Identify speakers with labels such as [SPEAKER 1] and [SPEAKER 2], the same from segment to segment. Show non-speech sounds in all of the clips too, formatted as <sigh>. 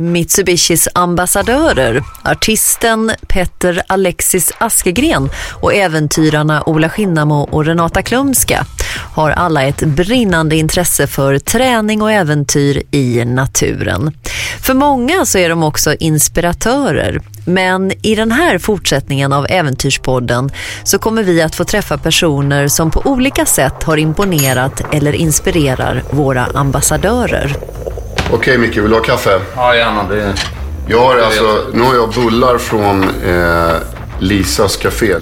[SPEAKER 1] Mitsubishis ambassadörer, artisten Petter Alexis Askegren och äventyrarna Ola Skinnamo och Renata Klumska har alla ett brinnande intresse för träning och äventyr i naturen. För många så är de också inspiratörer. Men i den här fortsättningen av Äventyrspodden så kommer vi att få träffa personer som på olika sätt har imponerat eller inspirerar våra ambassadörer.
[SPEAKER 2] Okej Micke, vill du ha kaffe?
[SPEAKER 3] Ja, gärna. Det...
[SPEAKER 2] Jag har alltså, nu har jag bullar från eh, Lisas Café.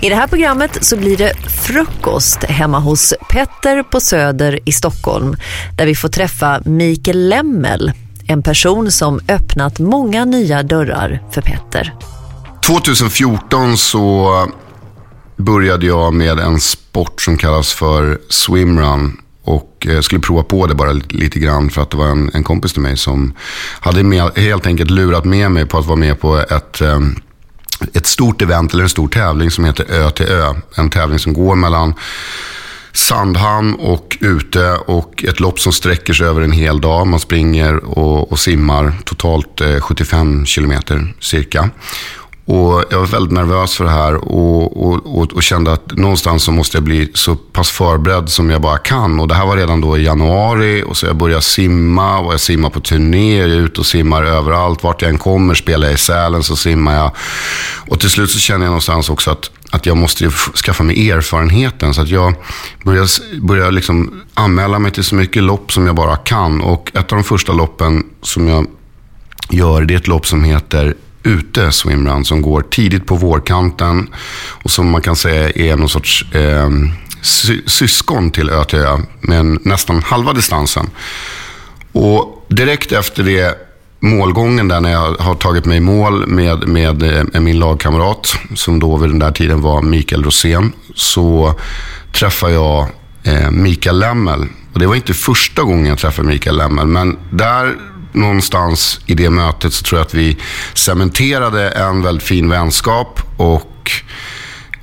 [SPEAKER 1] I det här programmet så blir det frukost hemma hos Petter på Söder i Stockholm där vi får träffa Mikael Lemmel, en person som öppnat många nya dörrar för Petter.
[SPEAKER 2] 2014 så började jag med en sport som kallas för swimrun. Och eh, skulle prova på det bara lite grann för att det var en, en kompis till mig som hade med, helt enkelt lurat med mig på att vara med på ett, eh, ett stort event eller en stor tävling som heter Ö till Ö. En tävling som går mellan Sandhamn och ute och ett lopp som sträcker sig över en hel dag. Man springer och, och simmar totalt eh, 75 kilometer cirka. Och jag var väldigt nervös för det här och, och, och, och, kände att någonstans så måste jag bli så pass förberedd som jag bara kan. Och det här var redan då i januari och så jag började simma och jag simmar på turné. Jag är ute och simmar överallt. Vart jag än kommer, spelar jag i Sälen så simmar jag. Och till slut så känner jag någonstans också att, att jag måste skaffa mig erfarenheten. Så att jag börjar, började liksom anmäla mig till så mycket lopp som jag bara kan. Och ett av de första loppen som jag gör, det är ett lopp som heter ute swimrun som går tidigt på vårkanten och som man kan säga är någon sorts eh, sy syskon till Ö med nästan halva distansen. Och direkt efter det målgången där när jag har tagit mig i mål med, med, med min lagkamrat, som då vid den där tiden var Mikael Rosén, så träffar jag eh, Mikael Lemmel. Och det var inte första gången jag träffade Mikael Lemmel, men där någonstans i det mötet så tror jag att vi cementerade en väldigt fin vänskap och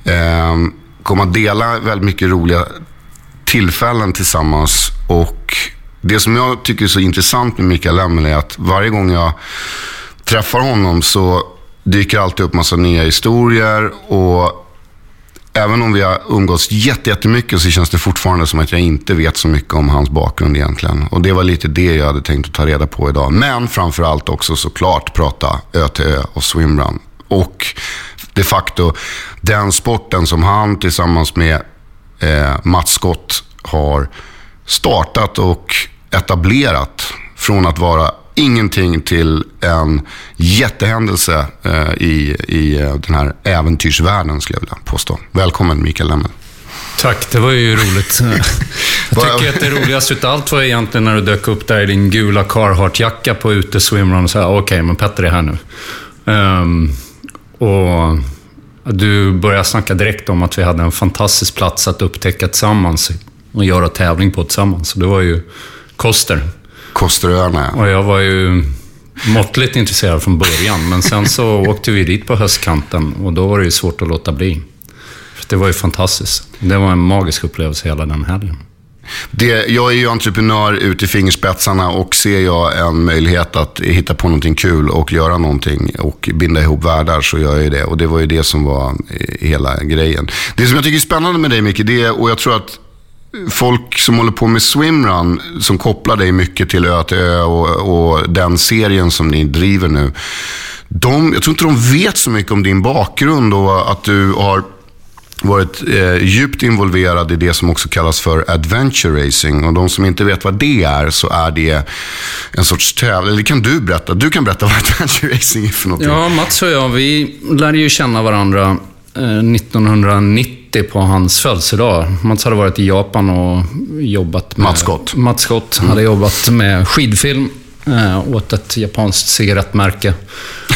[SPEAKER 2] eh, kom att dela väldigt mycket roliga tillfällen tillsammans. Och det som jag tycker är så intressant med Mikael Lemmel är att varje gång jag träffar honom så dyker alltid upp massa nya historier och även om vi har umgåtts jättemycket så känns det fortfarande som att jag inte vet så mycket om hans bakgrund egentligen. Och det var lite det jag hade tänkt att ta reda på idag. Men framförallt också såklart prata ö till ö och swimrun. Och de facto den sporten som han tillsammans med eh, Mats Scott har startat och etablerat från att vara ingenting till en jättehändelse eh, i, i eh, den här äventyrsvärlden, skulle jag vilja påstå. Välkommen, Mikael Lemmel.
[SPEAKER 3] Tack, det var ju roligt. <laughs> Jag tycker att det roligaste utav allt var egentligen när du dök upp där i din gula Carhartt-jacka på ute swimrun och sa okej, okay, men Petter är här nu. Um, och du började snacka direkt om att vi hade en fantastisk plats att upptäcka tillsammans och göra tävling på tillsammans. Så det var ju Koster.
[SPEAKER 2] Kosteröarna.
[SPEAKER 3] Och jag var ju måttligt intresserad från början, men sen så <laughs> åkte vi dit på höstkanten och då var det ju svårt att låta bli. För det var ju fantastiskt. Det var en magisk upplevelse hela den helgen.
[SPEAKER 2] Det, jag är ju entreprenör ut i fingerspetsarna och ser jag en möjlighet att hitta på någonting kul och göra någonting och binda ihop världar så gör jag det. Och det var ju det som var hela grejen. Det som jag tycker är spännande med dig Micke, det och jag tror att folk som håller på med swimrun, som kopplar dig mycket till Ö till Ö och, och den serien som ni driver nu. De, jag tror inte de vet så mycket om din bakgrund och att du har varit eh, djupt involverad i det som också kallas för adventure racing. Och de som inte vet vad det är, så är det en sorts tävling. Eller kan du berätta? Du kan berätta vad <laughs> adventure racing är för något.
[SPEAKER 3] Ja, Mats och jag, vi lärde ju känna varandra eh, 1990 på hans födelsedag. Mats hade varit i Japan och jobbat med...
[SPEAKER 2] Mats Scott.
[SPEAKER 3] Mats Scott mm. hade jobbat med skidfilm eh, åt ett japanskt cigarettmärke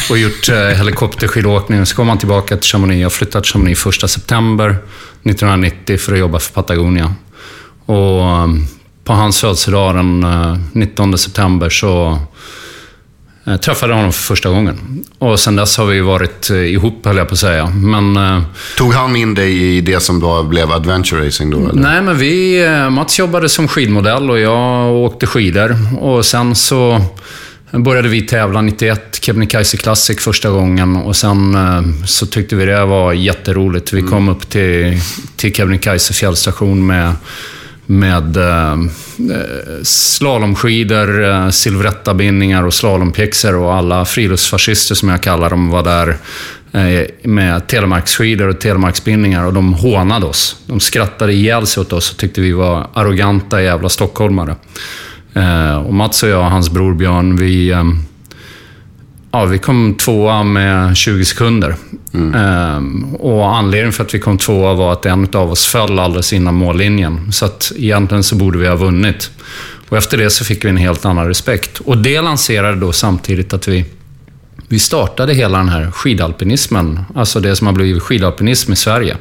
[SPEAKER 3] och gjort eh, helikopterskidåkning. Så kom han tillbaka till Chamonix. Jag flyttade till Chamonix 1 september 1990 för att jobba för Patagonia. Och eh, på hans födelsedag den 19 eh, september så jag träffade honom för första gången. Och sen dess har vi varit eh, ihop, höll jag på att säga. Men, eh,
[SPEAKER 2] Tog han in dig i det som då blev adventure racing då? Eller?
[SPEAKER 3] Nej, men vi... Eh, Mats jobbade som skidmodell och jag åkte skidor. Och sen så började vi tävla 91, Kebnekaise Classic första gången och sen eh, så tyckte vi det var jätteroligt. Vi kom upp till, till Kebnekaise fjällstation med, med eh, eh, slalomskidor, eh, silvrettabindningar och slalompjäxor och alla friluftsfascister som jag kallar dem var där eh, med telemarksskidor och telemarksbindningar och de hånade oss. De skrattade ihjäl sig åt oss och tyckte vi var arroganta jävla stockholmare. Eh, och Mats och jag och hans bror Björn, vi, eh, ja, vi kom tvåa med 20 sekunder. Eh, och anledningen för att vi kom tvåa var att en av oss föll alldeles innan mållinjen. Så att egentligen så borde vi ha vunnit. Och efter det så fick vi en helt annan respekt. Och det lanserade då samtidigt att vi vi startade hela den här skidalpinismen, alltså det som har blivit skidalpinism i Sverige.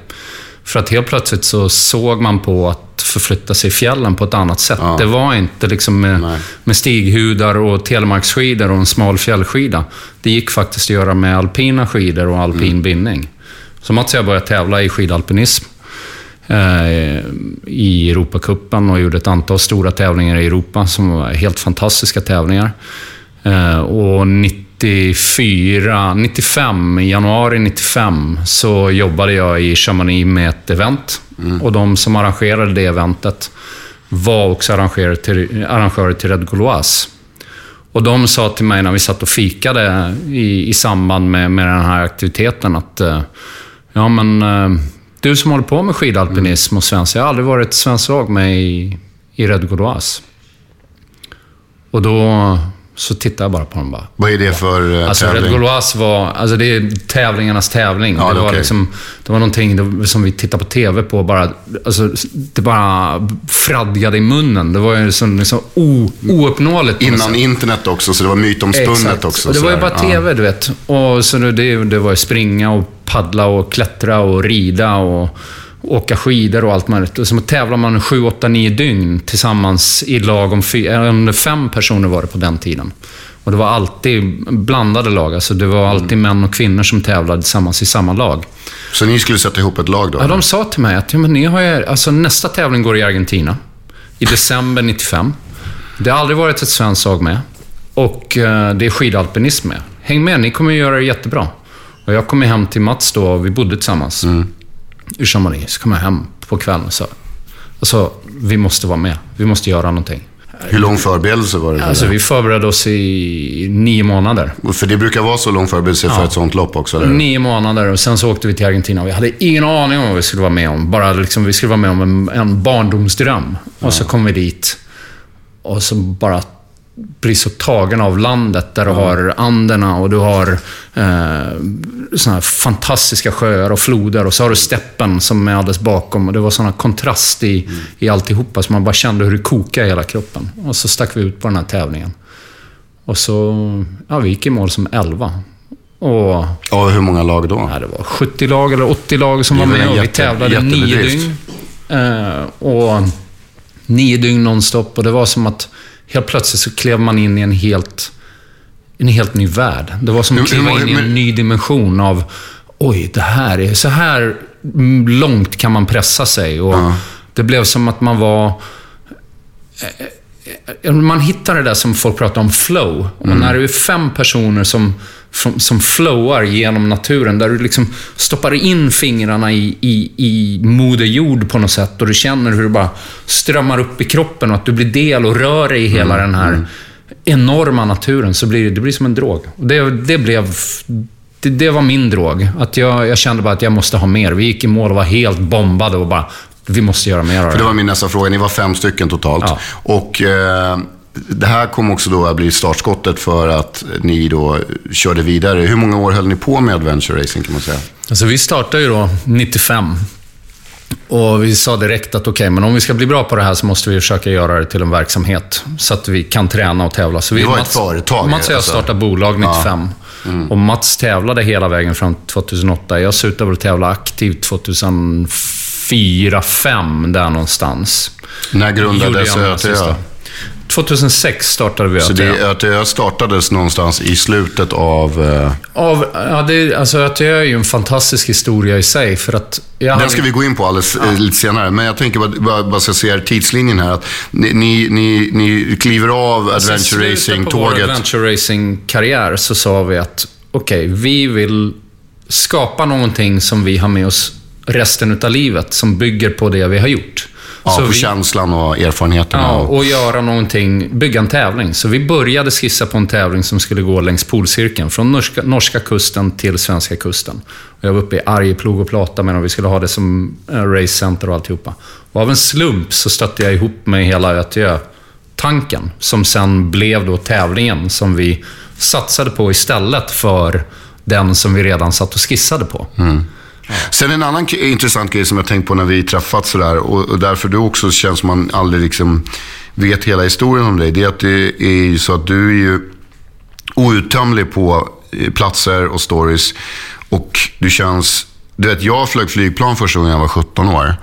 [SPEAKER 3] För att helt plötsligt så såg man på att förflytta sig i fjällen på ett annat sätt.
[SPEAKER 2] Ja.
[SPEAKER 3] Det var inte liksom med,
[SPEAKER 2] Nej.
[SPEAKER 3] med stighudar och telemarksskidor och en smal fjällskida. Det gick faktiskt att göra med alpina skidor och alpin
[SPEAKER 2] Mm.
[SPEAKER 3] bindning. Så Mats och jag började tävla i skidalpinism eh, i Europacupen och gjorde ett antal stora tävlingar i Europa som var helt fantastiska tävlingar. Eh, och 94, 95, i januari 95 så jobbade jag i Chamonix med ett event. Mm. Och de som arrangerade det eventet var också arrangörer till, arrangörer till Red Gauloise. Och de sa till mig när vi satt och fikade i, i samband med, med den här aktiviteten att eh, Ja, men eh, du som håller på med skidalpinism och svensk, jag har aldrig varit svensk lag med i, i Red Gauloise. Och då så tittade jag bara på dem bara.
[SPEAKER 2] Vad är det för eh,
[SPEAKER 3] Alltså Red
[SPEAKER 2] tävling?
[SPEAKER 3] Gauloise var, alltså det är tävlingarnas tävling.
[SPEAKER 2] Ja,
[SPEAKER 3] det, var
[SPEAKER 2] okej.
[SPEAKER 3] liksom, det var någonting som vi tittade på TV på bara, alltså det bara fradgade i munnen. Det var ju liksom, liksom o, ouppnåeligt.
[SPEAKER 2] Innan internet också, så det var mytomspunnet också.
[SPEAKER 3] Och det var ju bara TV, du vet. Och så det, det var ju springa och paddla och klättra och rida och åka skidor och allt möjligt. Och så tävlar man 7, 8, 9 dygn tillsammans i lag om fy, äh, fem personer var det på den tiden. Och det var alltid blandade lag. Alltså det var alltid
[SPEAKER 2] Mm.
[SPEAKER 3] män och kvinnor som tävlade tillsammans i samma lag.
[SPEAKER 2] Så ni skulle sätta ihop ett lag då?
[SPEAKER 3] Ja, de sa till mig att ja, men ni har ju, alltså, nästa tävling går i Argentina. I december 95. Det har aldrig varit ett svenskt lag med. Och eh, det är skidalpinism med. Häng med, ni kommer att göra det jättebra. Och jag kom hem till Mats då, och vi bodde tillsammans.
[SPEAKER 2] Mm.
[SPEAKER 3] I Chamonix. Så kom jag hem på kvällen och sa, alltså, vi måste vara med. Vi måste göra någonting.
[SPEAKER 2] Hur lång förberedelse var det?
[SPEAKER 3] Alltså,
[SPEAKER 2] där?
[SPEAKER 3] vi förberedde oss i nio månader.
[SPEAKER 2] För det brukar vara så lång förberedelse för ett sånt lopp också, eller?
[SPEAKER 3] Nio månader och sen så åkte vi till Argentina och vi hade ingen aning om vad vi skulle vara med om. Bara liksom, vi skulle vara med om en, en barndomsdröm. Och så kom vi dit och så bara blir så tagen av landet där du har Anderna och du har eh, såna här fantastiska sjöar och floder och så har du steppen som är alldeles bakom och det var sån här kontrast i, i alltihopa så man bara kände hur det kokade i hela kroppen. Och så stack vi ut på den här tävlingen. Och så, ja, vi gick i mål som 11. Och
[SPEAKER 2] Ja, hur många lag då?
[SPEAKER 3] Ja, det var 70 lag eller 80 lag som var med och vi
[SPEAKER 2] jätte-
[SPEAKER 3] tävlade nio dygn. Eh, och nio dygn nonstop. Och det var som att helt plötsligt så klev man in i en helt, en helt ny värld. Det var som att kliva in i en ny dimension av Oj, det här är... Så här mm, långt kan man pressa sig. Och
[SPEAKER 2] Ja.
[SPEAKER 3] Det blev som att man var... Eh, Man hittar det där som folk pratar om flow. Och när du är fem personer som, som, som flowar genom naturen, där du liksom stoppar in fingrarna i, i, i moder jord på något sätt och du känner hur det bara strömmar upp i kroppen och att du blir del och rör dig i hela den här enorma naturen, så blir det, det blir som en drog. Och det, det blev... Det, det var min drog. Att jag, jag kände bara att jag måste ha mer. Vi gick i mål och var helt bombade och bara, vi måste göra mer av
[SPEAKER 2] För
[SPEAKER 3] det.
[SPEAKER 2] det var min nästa fråga. Ni var fem stycken totalt.
[SPEAKER 3] Ja.
[SPEAKER 2] Och eh, det här kom också då att bli startskottet för att ni då körde vidare. Hur många år höll ni på med adventure racing kan man säga?
[SPEAKER 3] Alltså vi startade ju då 95. Och vi sa direkt att okej, men om vi ska bli bra på det här så måste vi försöka göra det till en verksamhet. Så att vi kan träna och tävla. Så vi,
[SPEAKER 2] Det var ett företag,
[SPEAKER 3] Mats och jag
[SPEAKER 2] alltså.
[SPEAKER 3] startade bolag 95. Och Mats tävlade hela vägen fram till 2008. Jag slutade väl tävla aktivt 2004, 2005 där någonstans.
[SPEAKER 2] När grundades ÖTÖ?
[SPEAKER 3] Sista. 2006 startade vi
[SPEAKER 2] Så
[SPEAKER 3] ÖTÖ.
[SPEAKER 2] det, ÖTÖ startades någonstans i slutet av... eh,
[SPEAKER 3] Av, ja, det, alltså ÖTÖ är ju en fantastisk historia i sig. För att jag
[SPEAKER 2] Den ska vi gå in på alldeles eh, lite senare. Men jag tänker bara, bara, bara ska se tidslinjen här. Att ni, ni, ni, ni kliver av
[SPEAKER 3] Alltså,
[SPEAKER 2] adventure
[SPEAKER 3] slutet på vår
[SPEAKER 2] racing-tåget.
[SPEAKER 3] adventure racing-karriär så sa vi att okej, vi vill skapa någonting som vi har med oss resten av livet, som bygger på det vi har gjort.
[SPEAKER 2] Ja,
[SPEAKER 3] så
[SPEAKER 2] på
[SPEAKER 3] vi,
[SPEAKER 2] känslan och erfarenheterna.
[SPEAKER 3] ja,
[SPEAKER 2] och,
[SPEAKER 3] och göra någonting, bygga en tävling. Så vi började skissa på en tävling som skulle gå längs polcirkeln, från norska, norska kusten till svenska kusten. Och jag var uppe i Arjeplog och pratade med dem, vi skulle ha det som eh, racecenter och alltihopa. Och av en slump så stötte jag ihop med hela ÖTÖ-tanken, som sen blev då tävlingen som vi satsade på istället för den som vi redan satt och skissade på.
[SPEAKER 2] Sen en annan intressant grej som jag tänkt på när vi träffats sådär och, och därför du också känns som man aldrig liksom vet hela historien om dig. Det är att det är ju så att du är ju outtömlig på eh, platser och stories. Och du känns, du vet jag flög flygplan första gången jag var 17 år.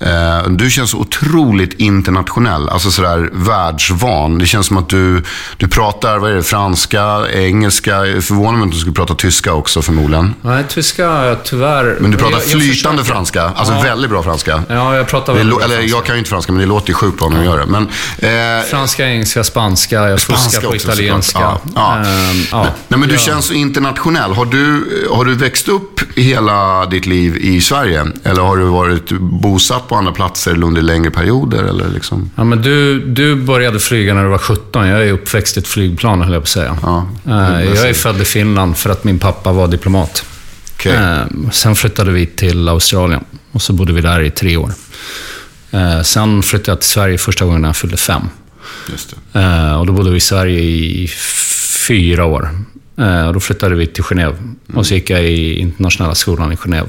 [SPEAKER 2] Eh, Du känns otroligt internationell, alltså sådär världsvan. Det känns som att du, du pratar, vad är det, franska, engelska. Jag förvånar mig om du skulle prata tyska också förmodligen.
[SPEAKER 3] Nej, tyska tyvärr...
[SPEAKER 2] Men du pratar
[SPEAKER 3] jag- jag
[SPEAKER 2] flytande
[SPEAKER 3] försöker.
[SPEAKER 2] franska, alltså
[SPEAKER 3] Ja.
[SPEAKER 2] väldigt bra franska.
[SPEAKER 3] Ja, jag pratar väldigt bra
[SPEAKER 2] eller
[SPEAKER 3] franska.
[SPEAKER 2] jag kan ju inte franska, men det låter ju sjukt bra när du gör det. Men, eh,
[SPEAKER 3] Franska, engelska, spanska. Jag
[SPEAKER 2] Spanska
[SPEAKER 3] fuskar på
[SPEAKER 2] också,
[SPEAKER 3] italienska.
[SPEAKER 2] Ja, ja.
[SPEAKER 3] Ehm, ja.
[SPEAKER 2] Nej, men du känns så internationell. Har du, har du växt upp hela ditt liv i Sverige? Eller har du varit bosatt på andra platser under längre perioder? Eller liksom?
[SPEAKER 3] Ja, men du, du började flyga när du var 17. Jag är uppväxt i ett flygplan, höll jag på att säga.
[SPEAKER 2] Ja,
[SPEAKER 3] Eh, jag är född i Finland för att min pappa var diplomat.
[SPEAKER 2] Okej.
[SPEAKER 3] Eh, Sen flyttade vi till Australien och så bodde vi där i tre år. Eh, Sen flyttade jag till Sverige första gången när jag fyllde fem. Och då bodde vi i Sverige i fyra år. Och då flyttade vi till Genève. Och så gick jag i internationella skolan i Genève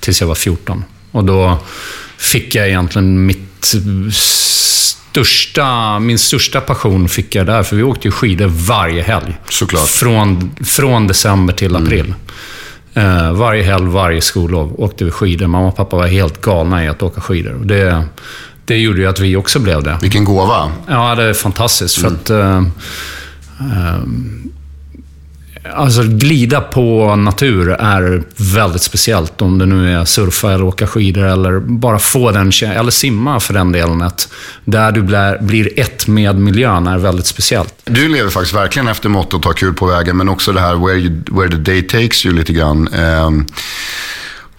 [SPEAKER 3] tills jag var 14. Och då fick jag egentligen mitt största, min största passion fick jag där. För vi åkte ju skidor varje helg.
[SPEAKER 2] Såklart.
[SPEAKER 3] Från, från december till april. Eh, varje helg, varje skollov åkte vi skidor. Mamma och pappa var helt galna i att åka skidor. Och det, det gjorde ju att vi också blev det.
[SPEAKER 2] Vilken gåva.
[SPEAKER 3] Ja, det är fantastiskt. För att... Eh, eh, alltså, glida på natur är väldigt speciellt. Om det nu är surfa eller åka skidor eller bara få den Eller simma för den delen. Att där du blir, blir ett med miljön är väldigt speciellt.
[SPEAKER 2] Du lever faktiskt verkligen efter mottot ha kul på vägen, men också det här where, you, where the day takes you lite grann. Ehm,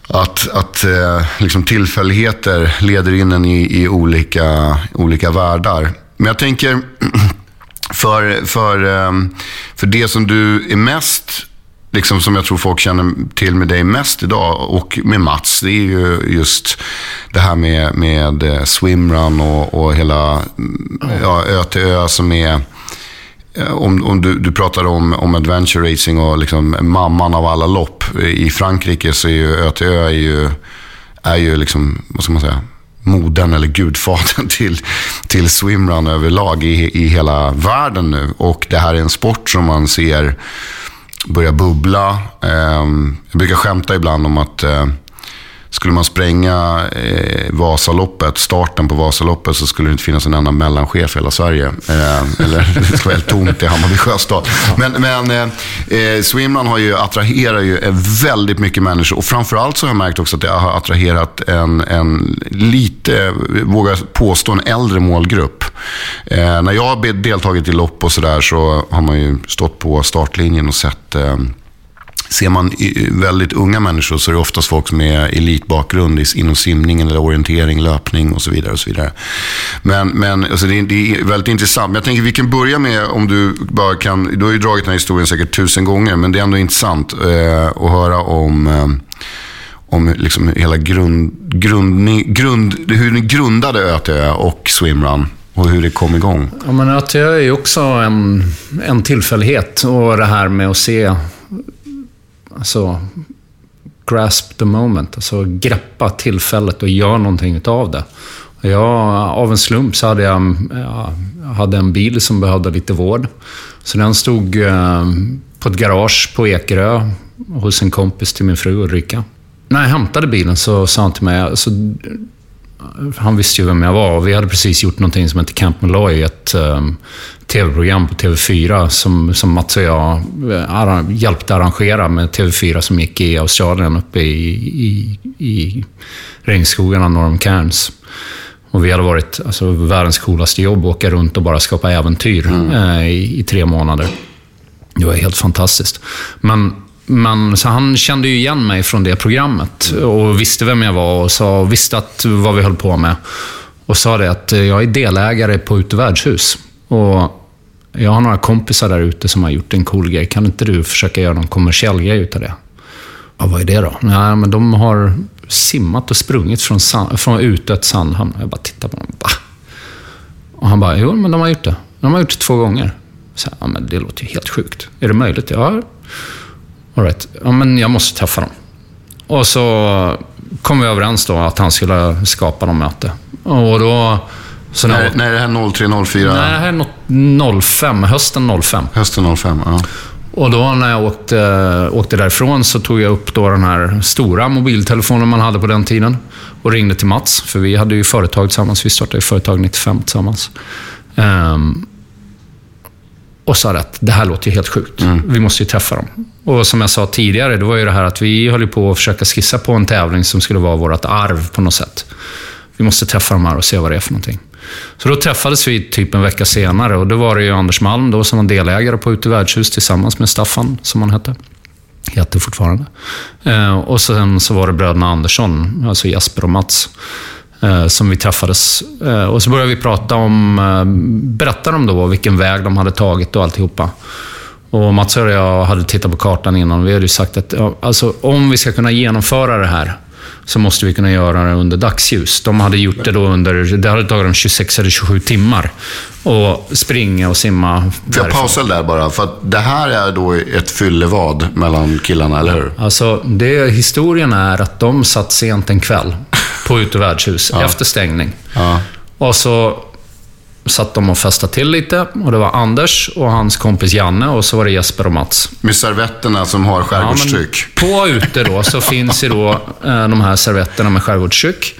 [SPEAKER 2] att att eh, liksom tillfälligheter leder in en i, i olika, olika världar. Men jag tänker, <clears throat> för, för, ehm, för det som du är mest, liksom som jag tror folk känner till med dig mest idag och med Mats, det är ju just det här med, med eh, swimrun och, och hela mm, ja, ö till ö som är eh, Om, om du, du pratar om, om adventure racing och liksom mamman av alla lopp. I Frankrike så är ju ÖTÖ är ju, är ju liksom, vad ska man säga, moden eller gudfadern <laughs> till, till swimrun överlag i, i hela världen nu. Och det här är en sport som man ser börja bubbla. Ehm, jag brukar skämta ibland om att eh, skulle man spränga eh, Vasaloppet, starten på Vasaloppet, så skulle det inte finnas en enda mellanchef i hela Sverige. Eh, <laughs> eller det skulle vara helt tomt i Hammarby sjöstad. Men, men eh, eh, Swimrun har ju, attraherar ju eh, väldigt mycket människor. Och framförallt så har jag märkt också att det har attraherat en, en lite, vågar påstå, en äldre målgrupp. Eh, när jag har deltagit i lopp och sådär så har man ju stått på startlinjen och sett eh, Ser man väldigt unga människor så är det oftast folk som är elitbakgrund inom simning eller orientering, löpning och så vidare. Och så vidare. Men, men alltså det, är, det är väldigt intressant. Men jag tänker vi kan börja med om du bara kan, du har ju dragit den här historien säkert tusen gånger, men det är ändå intressant eh, att höra om eh, om liksom hela grund, grund, grund, hur ni grundade ÖTÖ och swimrun och hur det kom igång.
[SPEAKER 3] Ja, men ÖTÖ är ju också en, en tillfällighet. Och det här med att se... Alltså... Grasp the moment. Alltså greppa tillfället och göra någonting utav det. Jag, av en slump så hade jag, jag hade en bil som behövde lite vård. Så den stod eh, på ett garage på Ekerö hos en kompis till min fru Ulrika. När jag hämtade bilen så sa han till mig, alltså, han visste ju vem jag var och vi hade precis gjort någonting som heter Camp Malloy, ett um, tv-program på TV4 som, som Mats och jag uh, hjälpte arrangera med TV4 som gick i Australien uppe i, i, i regnskogarna norr om Cairns. Och vi hade varit alltså, världens coolaste jobb, åka runt och bara skapa äventyr mm. uh, i, i tre månader. Det var helt fantastiskt. Men men så han kände ju igen mig från det programmet och visste vem jag var och sa, visste att, vad vi höll på med. Och sa det att jag är delägare på Ute värdshus. Och jag har några kompisar där ute som har gjort en cool grej. Kan inte du försöka göra någon kommersiell grej utav det? Ja, vad är det då? Nej, men de har simmat och sprungit från, från Utö Sandhamn. Jag bara tittar på dem. Va? Och han bara, jo, men de har gjort det. De har gjort det två gånger. Så, ja, men det låter ju helt sjukt. Är det möjligt? Ja, All right. ja, men jag måste träffa dem. Och så kom vi överens då att han skulle skapa något möte. Och då...
[SPEAKER 2] Så när, när, när är det här 03, 04?
[SPEAKER 3] Nej, det här är 05, hösten 05.
[SPEAKER 2] Hösten 05, ja.
[SPEAKER 3] Och då när jag åkte, åkte därifrån så tog jag upp då den här stora mobiltelefonen man hade på den tiden och ringde till Mats, för vi hade ju företag tillsammans. Vi startade ju företag 95 tillsammans. Um, och sa att det här låter ju helt sjukt. Mm. Vi måste ju träffa dem. Och som jag sa tidigare, det var ju det här att vi höll på att försöka skissa på en tävling som skulle vara vårt arv på något sätt. Vi måste träffa dem här och se vad det är för någonting. Så då träffades vi typ en vecka senare och då var det ju Anders Malm då som var delägare på Ute värdshus tillsammans med Staffan, som han hette. Heter fortfarande. Eh, och sen så var det bröderna Andersson, alltså Jesper och Mats, som vi träffades. Eh, och så började vi prata om, eh, berätta om då vilken väg de hade tagit och alltihopa. Och Mats och jag hade tittat på kartan innan. Vi hade ju sagt att alltså, om vi ska kunna genomföra det här så måste vi kunna göra det under dagsljus. De hade gjort det då under, det hade tagit dem 26 eller 27 timmar. Och springa och simma.
[SPEAKER 2] Får jag pausa där bara? För att det här är då ett fyllevad mellan killarna, eller hur?
[SPEAKER 3] Alltså, det, historien är att de satt sent en kväll på ute värdshus ja. efter stängning. Ja. Och så satt de och festade till lite. Och det var Anders och hans kompis Janne och så var det Jesper och Mats.
[SPEAKER 2] Med servetterna som har skärgårdstryck.
[SPEAKER 3] Ja, på ute då så finns ju då eh, de här servetterna med skärgårdstryck.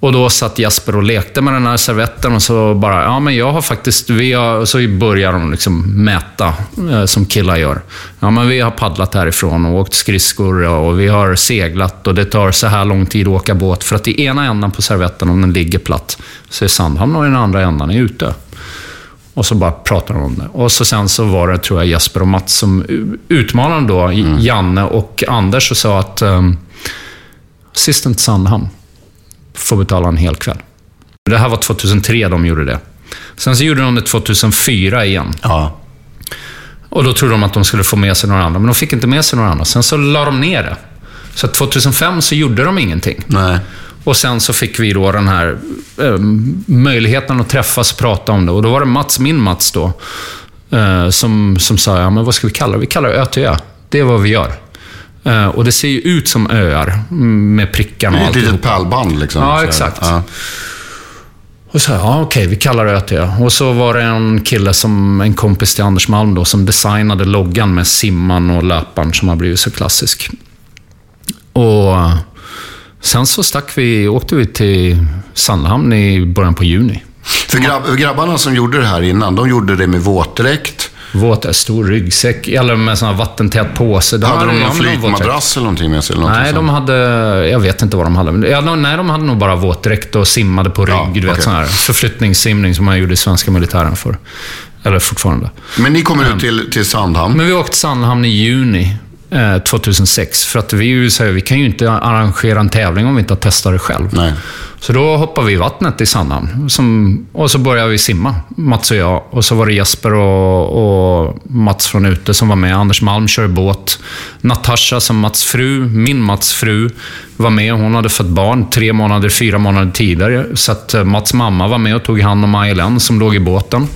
[SPEAKER 3] Och då satt Jesper och lekte med den här servetten och så bara, ja men jag har faktiskt, vi har, så börjar de liksom mäta, eh, som killar gör. Ja men vi har paddlat härifrån och åkt skridskor och vi har seglat och det tar så här lång tid att åka båt. För att i ena ändan på servetten, om den ligger platt, så är Sandhamn och i den andra ändan är ute. Och så bara pratar de om det. Och så sen så var det, tror jag, Jesper och Mats som utmanade då mm. Janne och Anders och sa att um, Assistent Sandhamn får betala en hel kväll. Det här var 2003 de gjorde det. Sen så gjorde de det 2004 igen. Ja. Och då trodde de att de skulle få med sig några andra, men de fick inte med sig några andra. Sen så la de ner det. Så 2005 så gjorde de ingenting.
[SPEAKER 2] Nej.
[SPEAKER 3] Och sen så fick vi då den här eh, möjligheten att träffas och prata om det. Och då var det Mats, min Mats då, eh, som, som sa, ja men vad ska vi kalla det? Vi kallar det Ö till Ö. Det är vad vi gör. Uh, och det ser ju ut som öar med prickarna och
[SPEAKER 2] allt. Ett litet pärlband liksom.
[SPEAKER 3] Ja, exakt. Ja. Och så, ja okej, vi kallar det ÖT. Och så var det en kille, som, en kompis till Anders Malm då, som designade loggan med simman och löparen som har blivit så klassisk. Och sen så stack vi, åkte vi till Sandhamn i början på juni.
[SPEAKER 2] För grabb, grabbarna som gjorde det här innan, de gjorde det med våtdräkt
[SPEAKER 3] våt, stor ryggsäck, eller med sån här vattentät påse.
[SPEAKER 2] De hade, hade de någon flytmadrass eller någonting med sig?
[SPEAKER 3] Eller nej, de hade... Jag vet inte vad de hade. Ja, nej, de hade nog bara våtdräkt och simmade på rygg. Ja, du vet, okay. sån här förflyttningssimning som man gjorde i svenska militären för. Eller fortfarande.
[SPEAKER 2] Men ni kommer ut till, till Sandhamn?
[SPEAKER 3] Men vi åkte till Sandhamn i juni. 2006. Eh, för att vi, här, vi kan ju inte arrangera en tävling om vi inte har testat det själv.
[SPEAKER 2] Nej.
[SPEAKER 3] Så då hoppade vi i vattnet i Sandhamn. Som, och så började vi simma, Mats och jag. Och så var det Jesper och, och Mats från ute som var med. Anders Malm kör båt. Natasha, som Mats fru, min Mats fru, var med. Hon hade fött barn tre månader, fyra månader tidigare. Så att eh, Mats mamma var med och tog hand om Maj som låg i båten.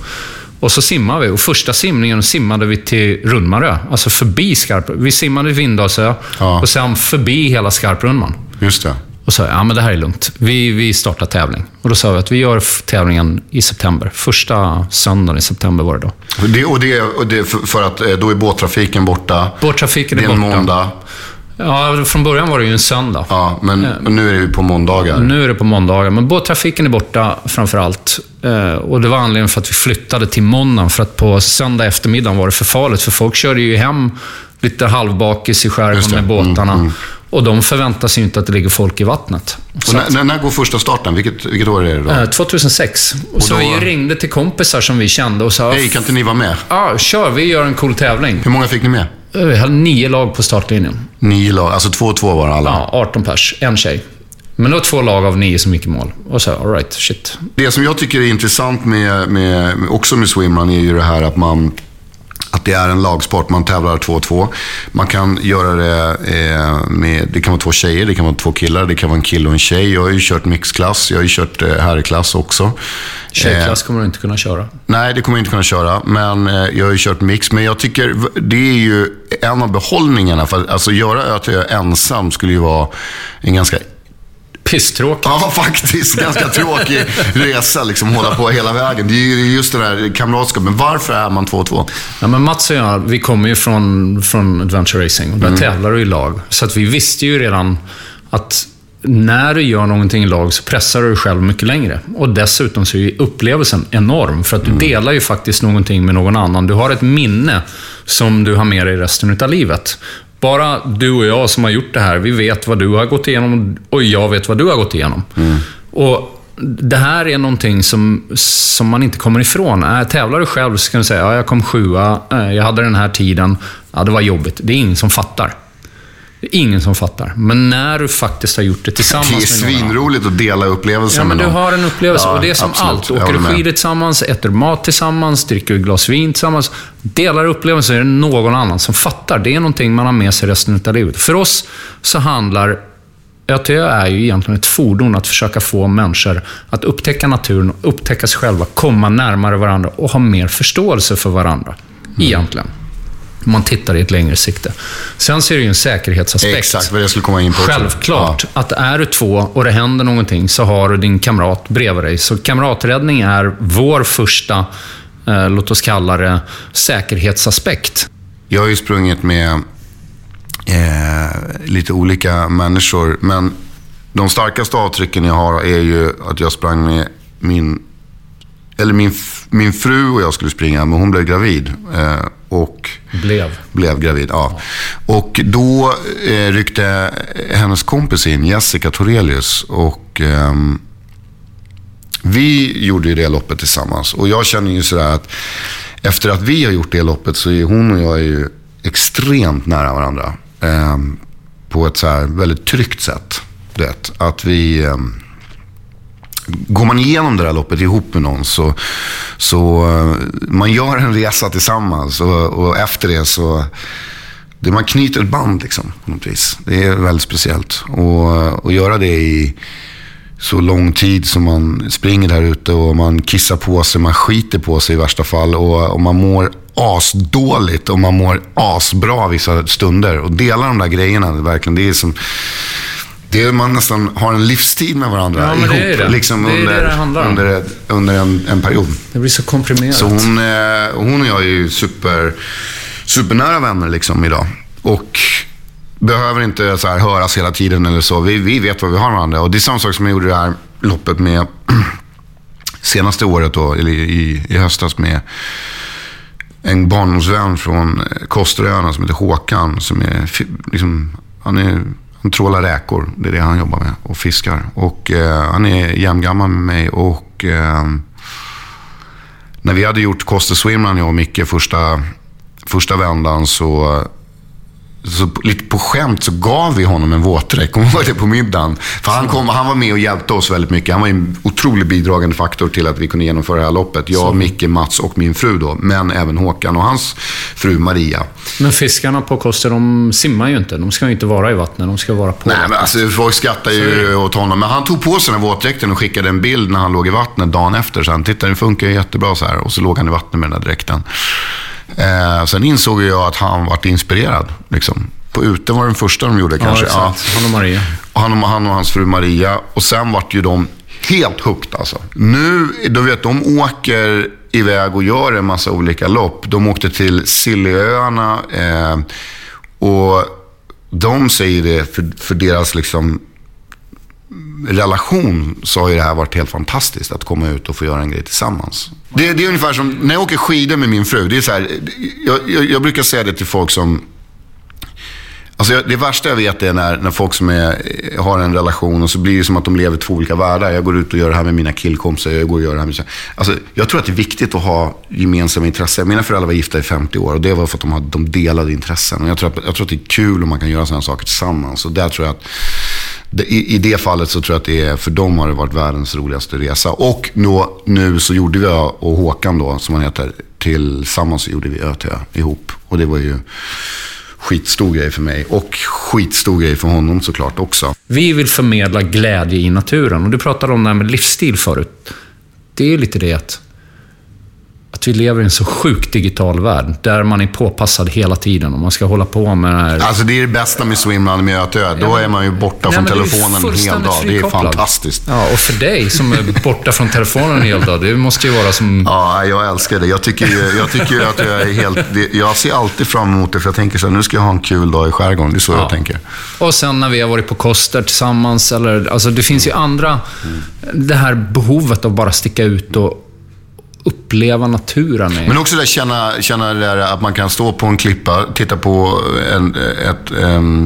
[SPEAKER 3] Och så simmade vi. Och första simningen simmade vi till Rundmarö. Alltså förbi Skarp. Vi simmade till Vindalsö ja. och sen förbi hela Skarprundman.
[SPEAKER 2] Just det.
[SPEAKER 3] Och sa, ja men det här är lugnt. Vi, vi startar tävling. Och då sa vi att vi gör tävlingen i september. Första söndagen i september var det då.
[SPEAKER 2] Det, och det, och det för, för, att eh, då är båttrafiken borta.
[SPEAKER 3] Båttrafiken är,
[SPEAKER 2] borta. Det är en måndag.
[SPEAKER 3] Ja, från början var det ju en söndag.
[SPEAKER 2] Ja, men nu är det ju på måndagar.
[SPEAKER 3] Nu är det på måndagar, men båttrafiken är borta framför allt. Eh, och det var anledningen för att vi flyttade till måndagen, för att på söndag eftermiddag var det för farligt, för folk körde ju hem lite halvbakis i skärgården med båtarna.
[SPEAKER 2] Mm, mm.
[SPEAKER 3] Och de förväntar sig ju inte att det ligger folk i vattnet.
[SPEAKER 2] När, när, går första starten? Vilket, vilket år är det då?
[SPEAKER 3] Eh, 2006. Och så
[SPEAKER 2] då-
[SPEAKER 3] vi ringde till kompisar som vi kände och sa,
[SPEAKER 2] Hej, kan inte ni vara med?
[SPEAKER 3] ja, kör, vi gör en cool tävling.
[SPEAKER 2] Hur många fick ni med?
[SPEAKER 3] Eh, Vi hade nio lag på startlinjen.
[SPEAKER 2] Nio lag, alltså två och två var alla.
[SPEAKER 3] Ja, 18 pers, en tjej. Men det var två lag av nio som gick i mål. Och så, all right, shit.
[SPEAKER 2] Det som jag tycker är intressant med, med, med också med swimrun är ju det här att man att det är en lagsport, man tävlar två och två. Man kan göra det eh, med, det kan vara två tjejer, det kan vara två killar, det kan vara en kille och en tjej. Jag har ju kört mixklass, jag har ju kört eh, herrklass också.
[SPEAKER 3] Tjejklass kommer du inte kunna köra.
[SPEAKER 2] Nej, det kommer jag inte kunna köra. Men eh, jag har ju kört mix. Men jag tycker det är ju en av behållningarna. För att, alltså göra Ötö ensam skulle ju vara en ganska
[SPEAKER 3] Pisstråkigt.
[SPEAKER 2] Ja, faktiskt. Ganska tråkig resa, liksom hålla på hela vägen. Det är ju just det där kamratskapet. Men varför är man två och två?
[SPEAKER 3] Ja, men Mats och jag, vi kommer ju från, från Adventure Racing och där tävlar du i lag. Så att vi visste ju redan att när du gör någonting i lag så pressar du dig själv mycket längre. Och dessutom så är ju upplevelsen enorm, för att du delar ju faktiskt någonting med någon annan. Du har ett minne som du har med dig resten av livet. Bara du och jag som har gjort det här, vi vet vad du har gått igenom och jag vet vad du har gått igenom. Och det här är någonting som, som man inte kommer ifrån. Äh, tävlar du själv så kan du säga, ja, jag kom sjua, äh, jag hade den här tiden, ja, det var jobbigt. Det är ingen som fattar. Det är ingen som fattar. Men när du faktiskt har gjort det tillsammans
[SPEAKER 2] Det är
[SPEAKER 3] med någon annan.
[SPEAKER 2] svinroligt att dela upplevelsen
[SPEAKER 3] Ja, men
[SPEAKER 2] med
[SPEAKER 3] du
[SPEAKER 2] någon.
[SPEAKER 3] har en upplevelse.
[SPEAKER 2] Ja,
[SPEAKER 3] och det är som
[SPEAKER 2] absolut.
[SPEAKER 3] allt. Åker du skidor tillsammans, äter mat tillsammans, dricker ett glas vin tillsammans. Delar upplevelsen är det någon annan som fattar. Det är någonting man har med sig resten av livet. För oss så handlar ÖTÖ är ju egentligen ett fordon att försöka få människor att upptäcka naturen, upptäcka sig själva, komma närmare varandra och ha mer förståelse för varandra.
[SPEAKER 2] Mm.
[SPEAKER 3] Egentligen. Om man tittar i ett längre sikte. Sen så är det ju en säkerhetsaspekt.
[SPEAKER 2] Exakt vad jag skulle komma in på.
[SPEAKER 3] Självklart att är du två och det händer någonting så har du din kamrat bredvid dig. Så kamraträddning är vår första, eh, låt oss kalla det, säkerhetsaspekt.
[SPEAKER 2] Jag har ju sprungit med eh, lite olika människor. Men de starkaste avtrycken jag har är ju att jag sprang med min... Eller min, min fru och jag skulle springa, men hon blev gravid. Eh, och
[SPEAKER 3] Blev.
[SPEAKER 2] blev gravid, ja. Och då eh, ryckte hennes kompis in, Jessica Torelius. Och ehm, vi gjorde ju det loppet tillsammans. Och jag känner ju sådär att efter att vi har gjort det loppet så är hon och jag ju extremt nära varandra. Ehm, på ett så här väldigt tryggt sätt. Du vet, att vi... Går man igenom det där loppet ihop med någon så, så eh, man gör en resa tillsammans och, och efter det så det, man knyter ett band liksom på något vis. Det är väldigt speciellt. Och, och göra det i så lång tid som man springer där ute och man kissar på sig, man skiter på sig i värsta fall och, och man mår asdåligt och man mår asbra vissa stunder. Och dela de där grejerna, verkligen, det är som det är man nästan har en livstid med varandra
[SPEAKER 3] Ja,
[SPEAKER 2] ihop.
[SPEAKER 3] det är det.
[SPEAKER 2] Liksom
[SPEAKER 3] Det är
[SPEAKER 2] under,
[SPEAKER 3] det det handlar om.
[SPEAKER 2] under, under en, en period.
[SPEAKER 3] Det blir så komprimerat.
[SPEAKER 2] Så hon, eh, hon och jag är ju super, supernära vänner liksom idag. Och behöver inte så här höras hela tiden eller så. Vi, vi vet vad vi har varandra. Och det är samma sak som jag gjorde det här loppet med <clears throat> senaste året då, eller i, i höstas med en barndomsvän från Kosteröarna som heter Håkan. Som är, liksom, han, är, han trålar räkor, det är det han jobbar med, och fiskar. Och eh, han är jämngammal med mig och eh, när vi hade gjort Koster Swimrun, jag och Micke, första, första vändan så, så lite på skämt så gav vi honom en våtdräkt. Kommer du ihåg det på middagen? För han, kom, han var med och hjälpte oss väldigt mycket. Han var en otroligt bidragande faktor till att vi kunde genomföra det här loppet. Jag, Micke, Mats och min fru då. Men även Håkan och hans fru Maria.
[SPEAKER 3] Men fiskarna på Koster, de simmar ju inte. De ska ju inte vara i vattnet, de ska vara på
[SPEAKER 2] Nej, men alltså, folk skrattar ju åt honom. Men han tog på sig den här våtdräkten och skickade en bild när han låg i vattnet dagen efter. Så han titta det funkar ju jättebra så här. Och så låg han i vattnet med den där dräkten. Eh, sen insåg jag att han vart inspirerad. Liksom. På ute var den första de gjorde kanske.
[SPEAKER 3] Ja, exakt. Han och Maria.
[SPEAKER 2] Och han, och han och hans fru Maria. Och sen vart ju de helt hooked alltså. Nu, du vet, de åker iväg och gör en massa olika lopp. De åkte till Scillyöarna. Eh, och de säger det för, för deras liksom relation så har ju det här varit helt fantastiskt att komma ut och få göra en grej tillsammans. Det, det är ungefär som när jag åker skidor med min fru. Det är så här, jag, jag, jag brukar säga det till folk som Alltså det värsta jag vet är när, när folk som är, har en relation och så blir det som att de lever två olika världar. Jag går ut och gör det här med mina killkompisar, jag går och gör det här med... Alltså, jag tror att det är viktigt att ha gemensamma intressen. Mina föräldrar var gifta i 50 år och det var för att de hade de delade intressen. Och jag, tror att, jag tror att det är kul om man kan göra sådana saker tillsammans. Och där tror jag att, i, I det fallet så tror jag att det är, för dem har det varit världens roligaste resa. Och nu, nu så gjorde vi, och Håkan då, som han heter, tillsammans så gjorde vi ÖTÖ ihop. Och det var ju skitstor grej för mig. Och skitstor grej för honom såklart också.
[SPEAKER 3] Vi vill förmedla glädje i naturen. Och du pratade om det här med livsstil förut. Det är lite det att vi lever i en så sjukt digital värld, där man är påpassad hela tiden och man ska hålla på med det här.
[SPEAKER 2] Alltså det är det bästa med Swimrun med Ötö. Då är man ju borta nej, från telefonen en hel dag. Det är fantastiskt.
[SPEAKER 3] Ja, och för dig som är borta från telefonen en hel dag, det måste ju vara som... <laughs>
[SPEAKER 2] Ja, jag älskar det. Jag tycker ju, jag tycker att jag är helt... Jag ser alltid fram emot det, för jag tänker så här, nu ska jag ha en kul dag i skärgården. Det är så ja. jag tänker.
[SPEAKER 3] Och sen när vi har varit på Koster tillsammans, eller... Alltså det finns ju andra... Mm. Det här behovet av bara sticka ut och uppleva naturen.
[SPEAKER 2] Är. Men också det känna, känna det där att man kan stå på en klippa, titta på en, ett,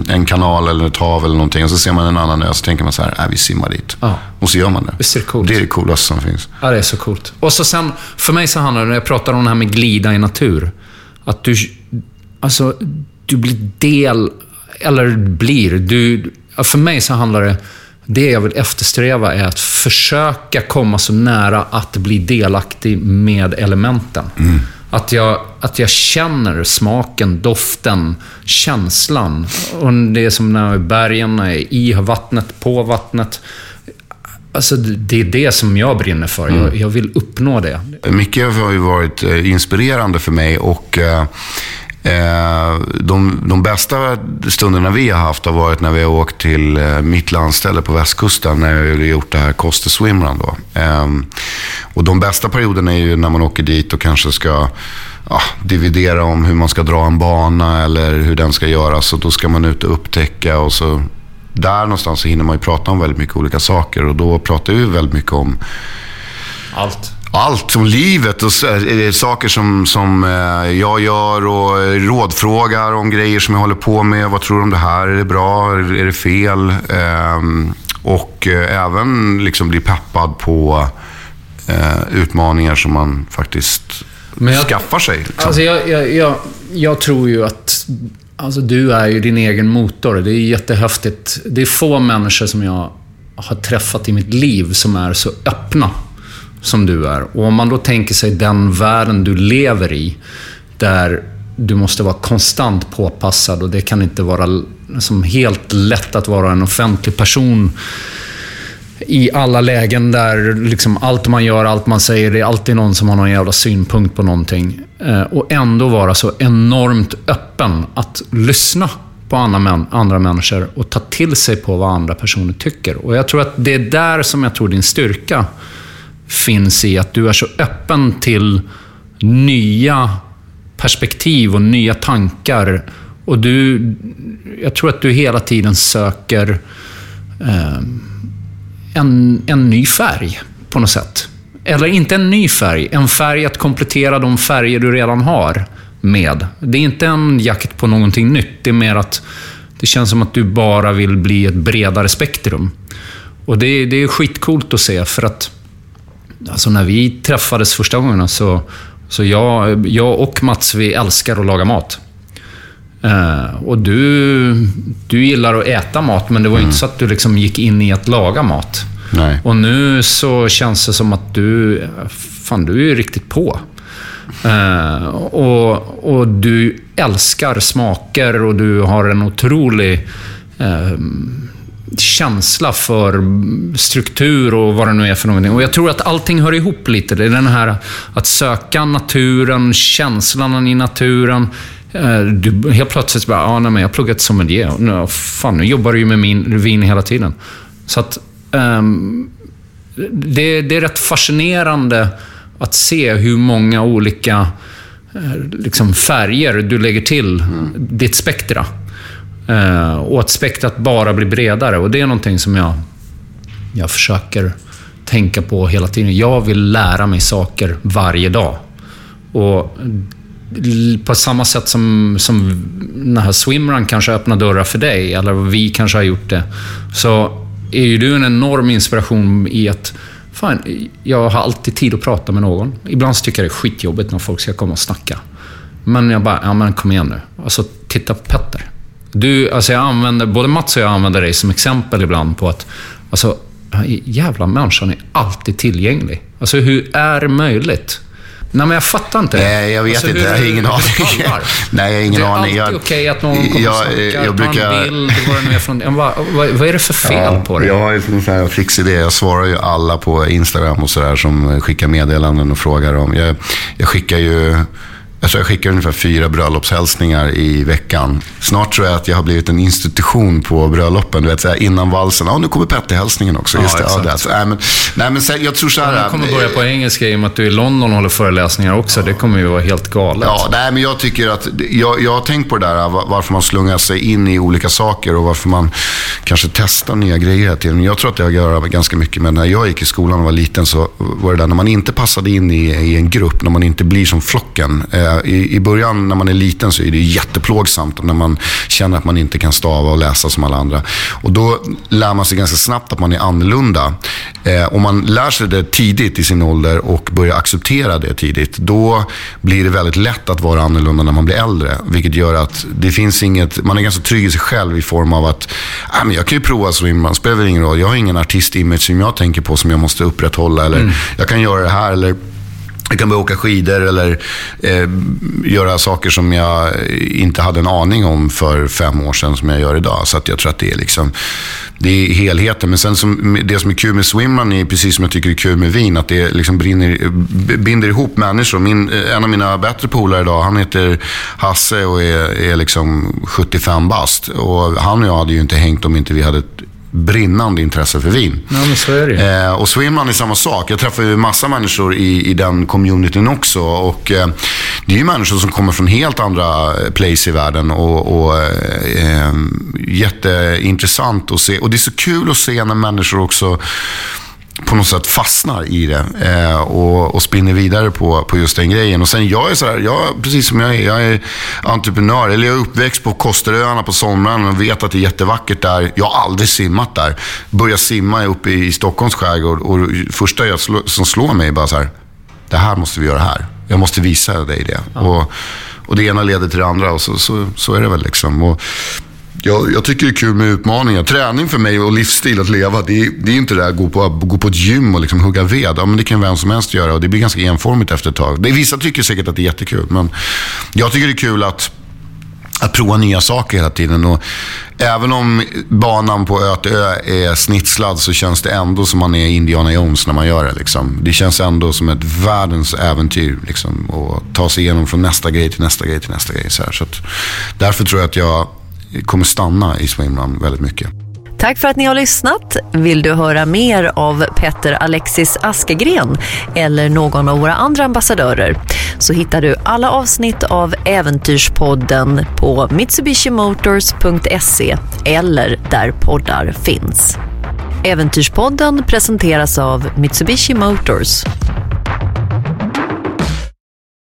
[SPEAKER 2] en kanal eller ett hav eller någonting och så ser man en annan ö och så tänker man så här, äh, vi simmar dit. Ja. Och så gör man det.
[SPEAKER 3] Visst är det coolt?
[SPEAKER 2] Det är det coolaste som finns.
[SPEAKER 3] Ja, det är så coolt. Och så sen, för mig så handlar det, när jag pratar om det här med glida i natur, att du, alltså, du blir del, eller blir, du, för mig så handlar det det jag vill eftersträva är att försöka komma så nära att bli delaktig med elementen. Mm. Att, jag, att jag känner smaken, doften, känslan. Och det är som när jag är i bergen, i vattnet, på vattnet. Alltså, det är det som jag brinner för. Mm. Jag, jag, vill uppnå det.
[SPEAKER 2] Mycket har ju varit eh, inspirerande för mig och Eh, Eh, de, de bästa stunderna vi har haft har varit när vi har åkt till eh, mitt landställe på västkusten, när vi har gjort det här Koster Swimrun. Då. Ehm, och de bästa perioderna är ju när man åker dit och kanske ska ja, dividera om hur man ska dra en bana eller hur den ska göras. Och då ska man ut och upptäcka och så där någonstans så hinner man ju prata om väldigt mycket olika saker. Och då pratar vi väldigt mycket om
[SPEAKER 3] allt
[SPEAKER 2] allt om livet och saker som, som eh, jag gör och rådfrågar om grejer som jag håller på med. Vad tror du om det här? Är det bra? Är det fel? Ehm, och eh, även liksom bli peppad på eh, utmaningar som man faktiskt jag, skaffar sig. Liksom.
[SPEAKER 3] Alltså jag, jag, jag, jag tror ju att Alltså du är ju din egen motor. Det är jättehäftigt. Det är få människor som jag har träffat i mitt liv som är så öppna som du är. Och om man då tänker sig den världen du lever i, där du måste vara konstant påpassad och det kan inte vara liksom helt lätt att vara en offentlig person i alla lägen där liksom allt man gör, allt man säger, det är alltid någon som har någon jävla synpunkt på någonting. Eh, och ändå vara så enormt öppen att lyssna på andra, andra människor och ta till sig på vad andra personer tycker. Och jag tror att det är där som jag tror din styrka finns i att du är så öppen till nya perspektiv och nya tankar. Och du, jag tror att du hela tiden söker eh, en, en ny färg på något sätt. Eller inte en ny färg, en färg att komplettera de färger du redan har med. Det är inte en jakt på någonting nytt. Det är mer att det känns som att du bara vill bli ett bredare spektrum. Och det, det är skitcoolt att se, för att Alltså när vi träffades första gången så, så jag, jag och Mats, vi älskar att laga mat. Uh, och du, du gillar att äta mat, men det var mm. inte så att du liksom gick in i att laga mat.
[SPEAKER 2] Nej.
[SPEAKER 3] Och nu så känns det som att du, fan du är riktigt på. Uh, och, och du älskar smaker och du har en otrolig uh, känsla för struktur och vad det nu är för någonting. Och jag tror att allting hör ihop lite. Det är den här att söka naturen, känslan i naturen. Eh, du, helt plötsligt bara, ah, nej, men jag har pluggat sommelier. Nu, fan, nu jobbar du ju med min, vin hela tiden. Så att um, det, det, är rätt fascinerande att se hur många olika eh, liksom, färger du lägger till mm. ditt spektra. Eh, och att spektrat bara blir bredare. Och det är någonting som jag, jag försöker tänka på hela tiden. Jag vill lära mig saker varje dag. Och på samma sätt som, som den här swimrun kanske öppnar dörrar för dig, eller vi kanske har gjort det, så är ju du en enorm inspiration i att Fan, jag har alltid tid att prata med någon. Ibland så tycker jag det är skitjobbigt när folk ska komma och snacka. Men jag bara, ja men kom igen nu. Alltså, titta på Petter. Du, alltså jag använder, både Mats och jag använder dig som exempel ibland på att, alltså, jävla människan är alltid tillgänglig. Alltså hur är det möjligt? Nej, men jag fattar inte.
[SPEAKER 2] Nej, jag vet alltså, inte. Jag har ingen aning. <laughs> Nej, jag har ingen aning.
[SPEAKER 3] Det är alltid okej okay att någon kommer jag, och snackar, jag brukar... tar en bild, vad det nu är från... Vad, vad, vad är det för fel ja, på det?
[SPEAKER 2] Jag har ju en sån här fix idé. Jag svarar ju alla på Instagram och sådär som skickar meddelanden och frågar om. Jag, jag skickar ju tror jag skickar ungefär fyra bröllopshälsningar i veckan. Snart tror jag att jag har blivit en institution på bröllopen. Du vet, så innan valsen. Ja, nu kommer Petter-hälsningen också. Ja, Just det. Ja, det. nej, men, nej, men jag tror så här.
[SPEAKER 3] Ja, kommer börja på engelska i och med att du i London håller föreläsningar också. Det kommer ju vara helt galet.
[SPEAKER 2] Ja, nej, men jag tycker att... Jag, jag har tänkt på det där, varför man slungar sig in i olika saker och varför man kanske testar nya grejer till. Men jag tror att det har att göra ganska mycket med när jag gick i skolan och var liten så var det där när man inte passade in i, i en grupp, när man inte blir som flocken. Eh, i, I början när man är liten så är det jätteplågsamt när man känner att man inte kan stava och läsa som alla andra. Och då lär man sig ganska snabbt att man är annorlunda. Eh, om man lär sig det tidigt i sin ålder och börjar acceptera det tidigt, då blir det väldigt lätt att vara annorlunda när man blir äldre. Vilket gör att det finns inget, man är ganska trygg i sig själv i form av att, äh, men jag kan ju prova swimrun, spelar ingen roll. Jag har ingen artistimage som jag tänker på som jag måste upprätthålla. Eller mm. jag kan göra det här. Eller jag kan börja åka skidor eller eh, göra saker som jag inte hade en aning om för fem år sedan som jag gör idag. Så att jag tror att det är, liksom, det är helheten. Men sen som, det som är kul med swimrun är precis som jag tycker är kul med vin. Att det liksom brinner, binder ihop människor. Min, eh, en av mina bättre polare idag, han heter Hasse och är, är liksom 75 bast. Och han och jag hade ju inte hängt om inte vi hade brinnande intresse för vin.
[SPEAKER 3] Ja, men så är det.
[SPEAKER 2] Eh, och Swimrun är samma sak. Jag träffar ju massa människor i, i den communityn också. Och, eh, det är ju människor som kommer från helt andra eh, place i världen. Och, och eh, eh, jätteintressant att se. Och det är så kul att se när människor också på något sätt fastnar i det eh, och, och spinner vidare på, på just den grejen. Och sen jag är så här, jag, precis som jag är, jag är entreprenör. Eller jag är uppväxt på Kosteröarna på somrarna och vet att det är jättevackert där. Jag har aldrig simmat där. Börjar simma uppe i, i Stockholms skärgård och första jag slå, som slår mig är bara så här, det här måste vi göra här. Jag måste visa dig det. Ja. Och, och det ena leder till det andra och så, så, så är det väl liksom. Och, jag, jag, tycker det är kul med utmaningar. Träning för mig och livsstil, att leva, det är, det är inte det där att gå på, gå på ett gym och liksom hugga ved. Ja, men det kan vem som helst göra och det blir ganska enformigt efter ett tag. Det, vissa tycker säkert att det är jättekul, men jag tycker det är kul att att prova nya saker hela tiden. Och även om banan på Ötö är snitslad så känns det ändå som man är Indiana Jones när man gör det. Liksom. Det känns ändå som ett världens äventyr. Liksom, att ta sig igenom från nästa grej till nästa grej till nästa grej. Så, så därför tror jag att jag kommer stanna i swimrun väldigt mycket.
[SPEAKER 1] Tack för att ni har lyssnat. Vill du höra mer av Petter Alexis Askegren eller någon av våra andra ambassadörer så hittar du alla avsnitt av Äventyrspodden på mitsubishimotors.se eller där poddar finns. Äventyrspodden presenteras av Mitsubishi Motors.